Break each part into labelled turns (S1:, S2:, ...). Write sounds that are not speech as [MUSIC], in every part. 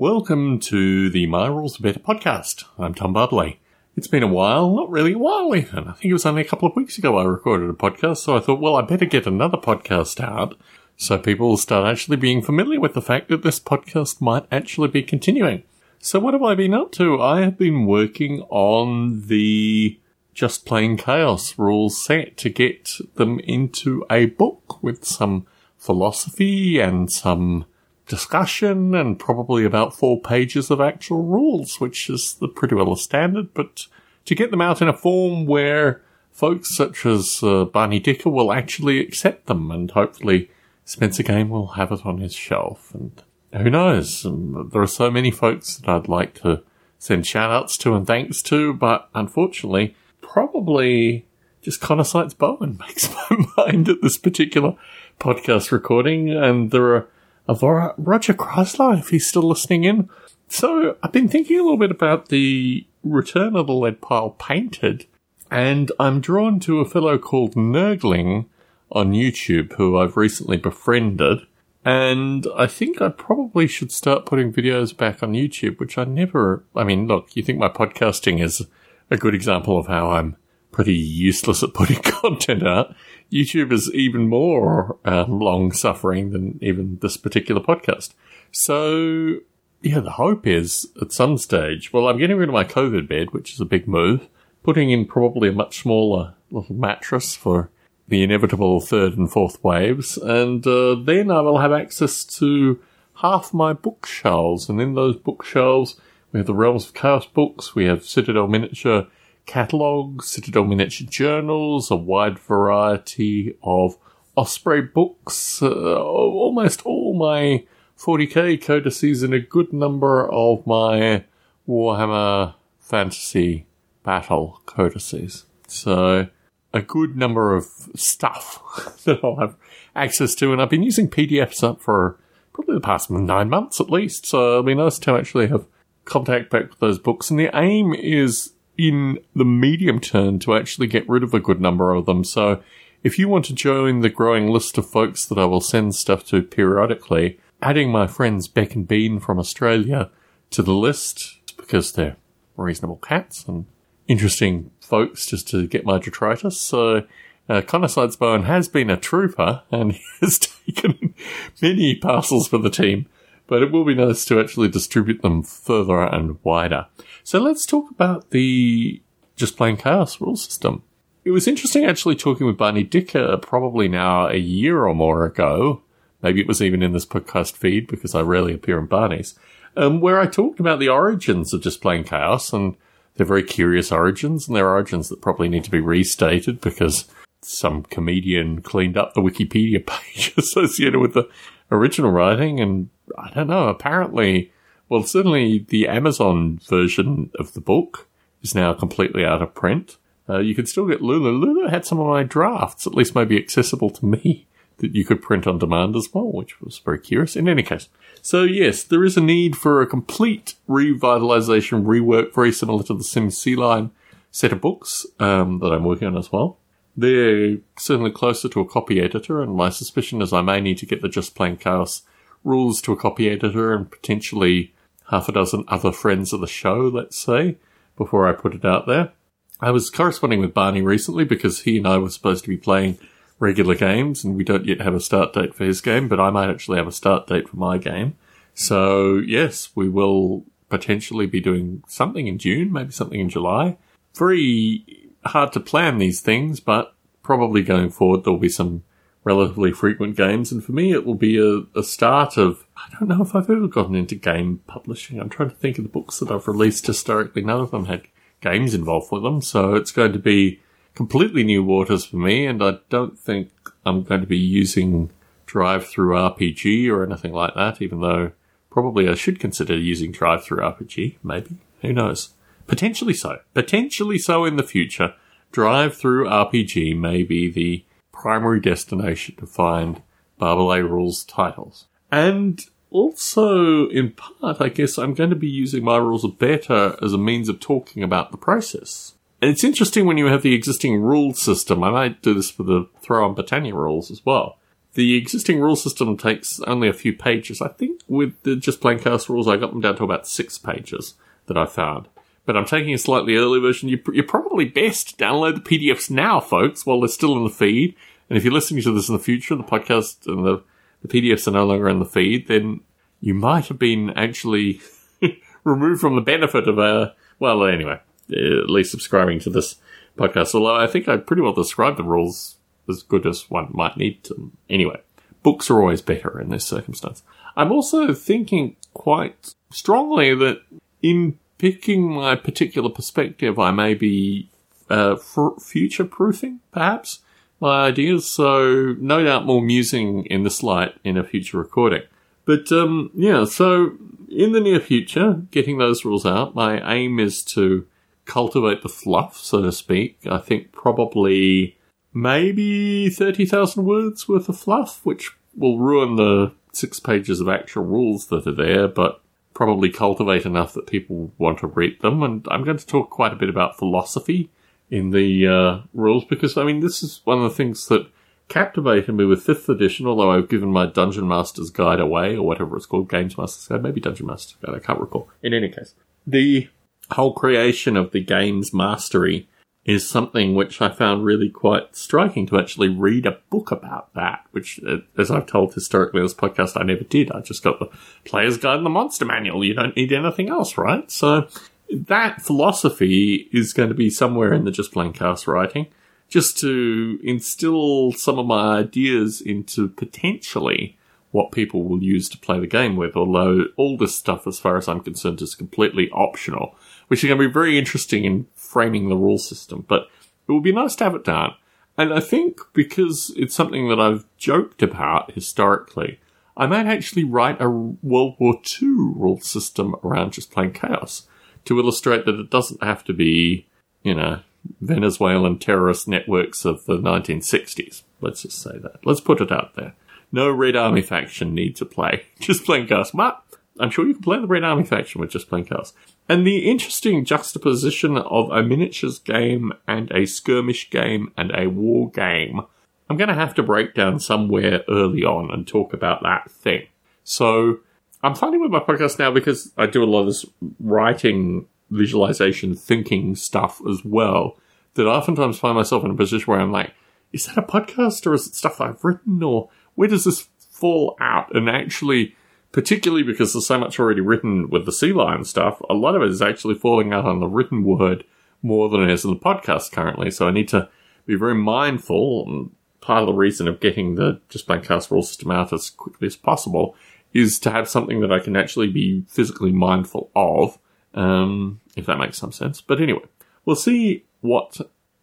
S1: Welcome to the My Rules Are Better podcast. I'm Tom Barbalet. It's been a while, not really a while even. I think it was only a couple of weeks ago I recorded a podcast, so I thought, well, I better get another podcast out so people will start actually being familiar with the fact that this podcast might actually be continuing. So what have I been up to? I have been working on the Just Plain Chaos rules set to get them into a book with some philosophy and some discussion and probably about four pages of actual rules, which is the pretty well a standard, but to get them out in a form where folks such as uh, Barney Dicker will actually accept them and hopefully Spencer Game will have it on his shelf. And who knows? Um, there are so many folks that I'd like to send shout outs to and thanks to, but unfortunately, probably just Connor Sites Bowen [LAUGHS] makes my [LAUGHS] mind at this particular podcast recording. And there are of Roger Chrysler, if he's still listening in. So I've been thinking a little bit about the Return of the Lead Pile Painted, and I'm drawn to a fellow called Nurgling on YouTube who I've recently befriended. And I think I probably should start putting videos back on YouTube, which I never, I mean, look, you think my podcasting is a good example of how I'm pretty useless at putting [LAUGHS] content out. YouTube is even more um, long suffering than even this particular podcast. So, yeah, the hope is at some stage, well, I'm getting rid of my COVID bed, which is a big move, putting in probably a much smaller little mattress for the inevitable third and fourth waves, and uh, then I will have access to half my bookshelves, and in those bookshelves, we have the Realms of Chaos books, we have Citadel Miniature catalogues, Citadel miniature journals, a wide variety of Osprey books, uh, almost all my 40k codices, and a good number of my Warhammer Fantasy Battle codices. So, a good number of stuff [LAUGHS] that I'll have access to, and I've been using PDFs up for probably the past nine months at least. So it'll be nice to actually have contact back with those books. And the aim is in the medium term to actually get rid of a good number of them. So if you want to join the growing list of folks that I will send stuff to periodically, adding my friends Beck and Bean from Australia to the list because they're reasonable cats and interesting folks just to get my detritus. So uh, Connor Sidesbone has been a trooper and [LAUGHS] he has taken many parcels for the team, but it will be nice to actually distribute them further and wider. So let's talk about the Just Plain Chaos rule system. It was interesting actually talking with Barney Dicker probably now a year or more ago. Maybe it was even in this podcast feed because I rarely appear in Barney's, um, where I talked about the origins of Just Plain Chaos and they're very curious origins and they're origins that probably need to be restated because some comedian cleaned up the Wikipedia [LAUGHS] page associated with the original writing and I don't know, apparently well, certainly the Amazon version of the book is now completely out of print. Uh, you can still get Lulu. Lulu had some of my drafts, at least maybe accessible to me, [LAUGHS] that you could print on demand as well, which was very curious. In any case, so yes, there is a need for a complete revitalization, rework, very similar to the Sim Sea Line set of books um, that I'm working on as well. They're certainly closer to a copy editor, and my suspicion is I may need to get the Just Plain Chaos rules to a copy editor and potentially half a dozen other friends of the show, let's say, before I put it out there. I was corresponding with Barney recently because he and I were supposed to be playing regular games and we don't yet have a start date for his game, but I might actually have a start date for my game. So yes, we will potentially be doing something in June, maybe something in July. Very hard to plan these things, but probably going forward there'll be some relatively frequent games. And for me, it will be a, a start of, I don't know if I've ever gotten into game publishing. I'm trying to think of the books that I've released historically. None of them had games involved with them. So it's going to be completely new waters for me. And I don't think I'm going to be using Drive Through RPG or anything like that, even though probably I should consider using Drive Through RPG, Maybe. Who knows? Potentially so. Potentially so in the future. Drive Through RPG may be the primary destination to find Barbalet rules titles. And also, in part, I guess I'm going to be using my rules of beta as a means of talking about the process. And it's interesting when you have the existing rule system. I might do this for the throw on Britannia rules as well. the existing rule system takes only a few pages. I think with the just plain chaos rules, I got them down to about six pages that I found. But I'm taking a slightly early version. You're probably best download the PDFs now, folks, while they're still in the feed. And if you're listening to this in the future, the podcast and the, the PDFs are no longer in the feed, then you might have been actually [LAUGHS] removed from the benefit of a, well, anyway, at least subscribing to this podcast. Although I think I pretty well described the rules as good as one might need to. Anyway, books are always better in this circumstance. I'm also thinking quite strongly that in picking my particular perspective, I may be uh, future proofing, perhaps, my ideas. So, no doubt more musing in this light in a future recording. But, um, yeah, so in the near future, getting those rules out, my aim is to cultivate the fluff, so to speak. I think probably maybe 30,000 words worth of fluff, which will ruin the six pages of actual rules that are there, but probably cultivate enough that people want to read them. And I'm going to talk quite a bit about philosophy in the uh, rules because, I mean, this is one of the things that captivated me with 5th edition, although I've given my Dungeon Master's Guide away, or whatever it's called, Games Master's Guide, maybe Dungeon Master's Guide, I can't recall. In any case, the whole creation of the game's mastery is something which I found really quite striking to actually read a book about that, which, uh, as I've told historically in this podcast, I never did. I just got the Player's Guide and the Monster Manual. You don't need anything else, right? So that philosophy is going to be somewhere in the Just Plain Chaos writing, just to instill some of my ideas into potentially what people will use to play the game with, although all this stuff, as far as I'm concerned, is completely optional which is going to be very interesting in framing the rule system. But it would be nice to have it down. And I think because it's something that I've joked about historically, I might actually write a World War II rule system around just plain chaos to illustrate that it doesn't have to be, you know, Venezuelan terrorist networks of the 1960s. Let's just say that. Let's put it out there. No Red Army faction needs to play. [LAUGHS] Just plain chaos. But I'm sure you can play the Red Army faction with just plain chaos. And the interesting juxtaposition of a miniatures game and a skirmish game and a war game, I'm going to have to break down somewhere early on and talk about that thing. So I'm finding with my podcast now because I do a lot of this writing, visualization, thinking stuff as well, that I oftentimes find myself in a position where I'm like, is that a podcast or is it stuff I've written or where does this fall out? And actually, particularly because there's so much already written with the sea lion stuff, a lot of it is actually falling out on the written word more than it is in the podcast currently. So I need to be very mindful. And part of the reason of getting the Just Plain Chaos rule system out as quickly as possible is to have something that I can actually be physically mindful of, um, if that makes some sense. But anyway, we'll see what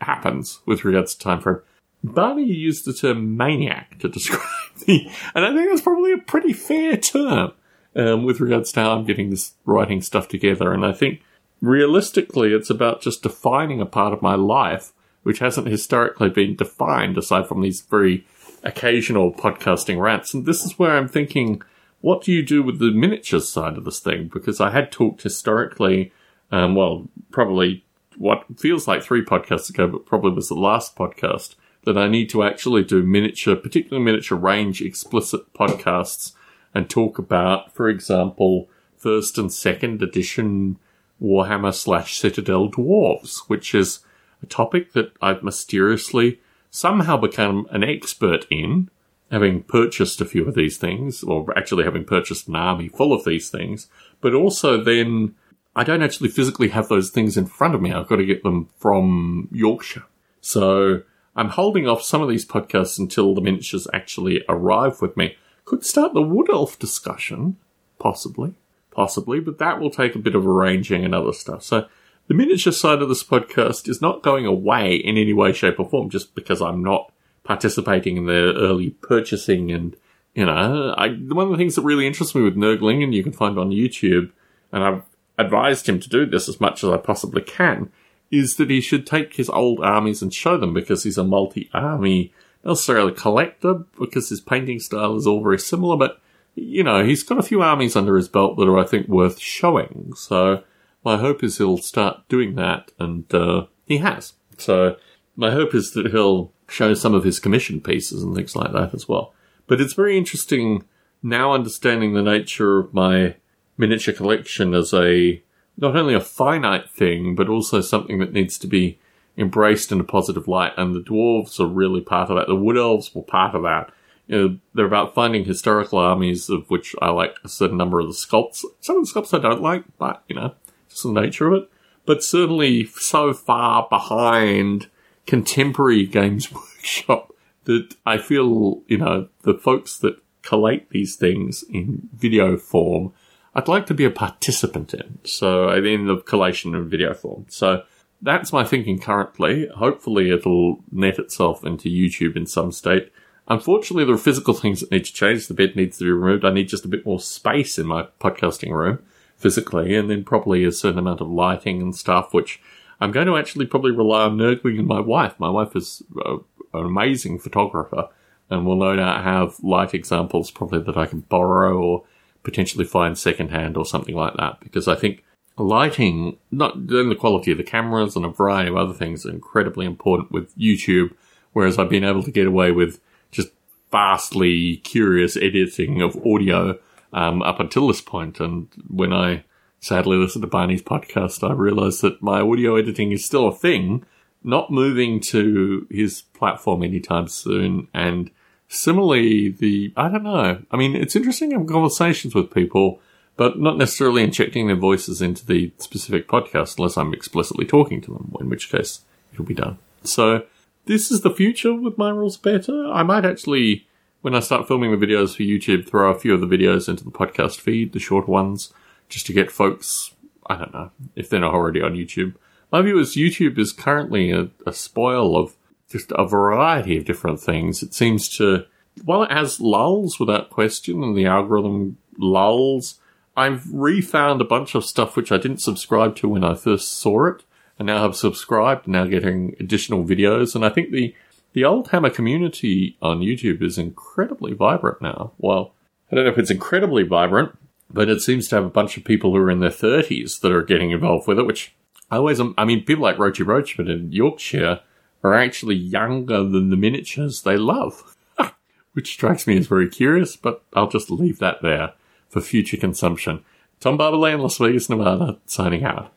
S1: happens with regards to time frame. Barney used the term maniac to [LAUGHS] describe me, and I think that's probably a pretty fair term um, with regards to how I'm getting this writing stuff together. And I think realistically, it's about just defining a part of my life which hasn't historically been defined aside from these very occasional podcasting rants. And this is where I'm thinking, what do you do with the miniatures side of this thing? Because I had talked historically, um, well, probably what feels like three podcasts ago, but probably was the last podcast that I need to actually do miniature, particularly miniature range explicit podcasts and talk about, for example, first and second edition Warhammer slash Citadel dwarves, which is a topic that I've mysteriously somehow become an expert in, having purchased a few of these things, or actually having purchased an army full of these things, but also then I don't actually physically have those things in front of me. I've got to get them from Yorkshire. So I'm holding off some of these podcasts until the miniatures actually arrive with me. Could start the Wood Elf discussion, possibly, possibly, but that will take a bit of arranging and other stuff. So the miniature side of this podcast is not going away in any way, shape, or form just because I'm not participating in the early purchasing and you know, I, one of the things that really interests me with Nurgling, and you can find on YouTube, and I've advised him to do this as much as I possibly can, is that he should take his old armies and show them because he's a multi-army, necessarily collector because his painting style is all very similar, but you know, he's got a few armies under his belt that are, I think, worth showing. So my hope is he'll start doing that, and uh, he has. So my hope is that he'll show some of his commission pieces and things like that as well. But it's very interesting now understanding the nature of my miniature collection as a not only a finite thing, but also something that needs to be embraced in a positive light. And the dwarves are really part of that. The wood elves were part of that. You know, they're about finding historical armies, of which I like a certain number of the sculpts. Some of the sculpts I don't like, but you know, just the nature of it. But certainly so far behind contemporary Games [LAUGHS] Workshop that I feel, you know, the folks that collate these things in video form, I'd like to be a participant in. So in the collation in video form. So that's my thinking currently. Hopefully it'll net itself into YouTube in some state. Unfortunately, there are physical things that need to change. The bed needs to be removed. I need just a bit more space in my podcasting room physically, and then probably a certain amount of lighting and stuff, which I'm going to actually probably rely on Nerdwing and my wife. My wife is an amazing photographer and will no doubt have light examples probably that I can borrow or potentially find secondhand or something like that because I think lighting, not then the quality of the cameras and a variety of other things are incredibly important with YouTube, whereas I've been able to get away with just vastly curious editing of audio um, up until this point. And when I sadly listened to Barney's podcast, I realized that my audio editing is still a thing, not moving to his platform anytime soon. And similarly, the, I don't know. I mean, it's interesting having conversations with people, but not necessarily injecting their voices into the specific podcast unless I'm explicitly talking to them, in which case it'll be done. So this is the future with my rules better. I might actually, when I start filming the videos for YouTube, throw a few of the videos into the podcast feed, the short ones, just to get folks, I don't know, if they're not already on YouTube. My view is YouTube is currently a, a spoil of just a variety of different things. It seems to, while it has lulls without question and the algorithm lulls, I've refound a bunch of stuff which I didn't subscribe to when I first saw it and now have subscribed, now getting additional videos. And I think the, the old hammer community on YouTube is incredibly vibrant now. Well, I don't know if it's incredibly vibrant, but it seems to have a bunch of people who are in their 30s that are getting involved with it, which I always, I mean, people like Roachy Roachman in Yorkshire are actually younger than the miniatures they love, [LAUGHS] which strikes me as very curious, but I'll just leave that there for future consumption. Tom Barbalet in Las Vegas, Nevada, signing out.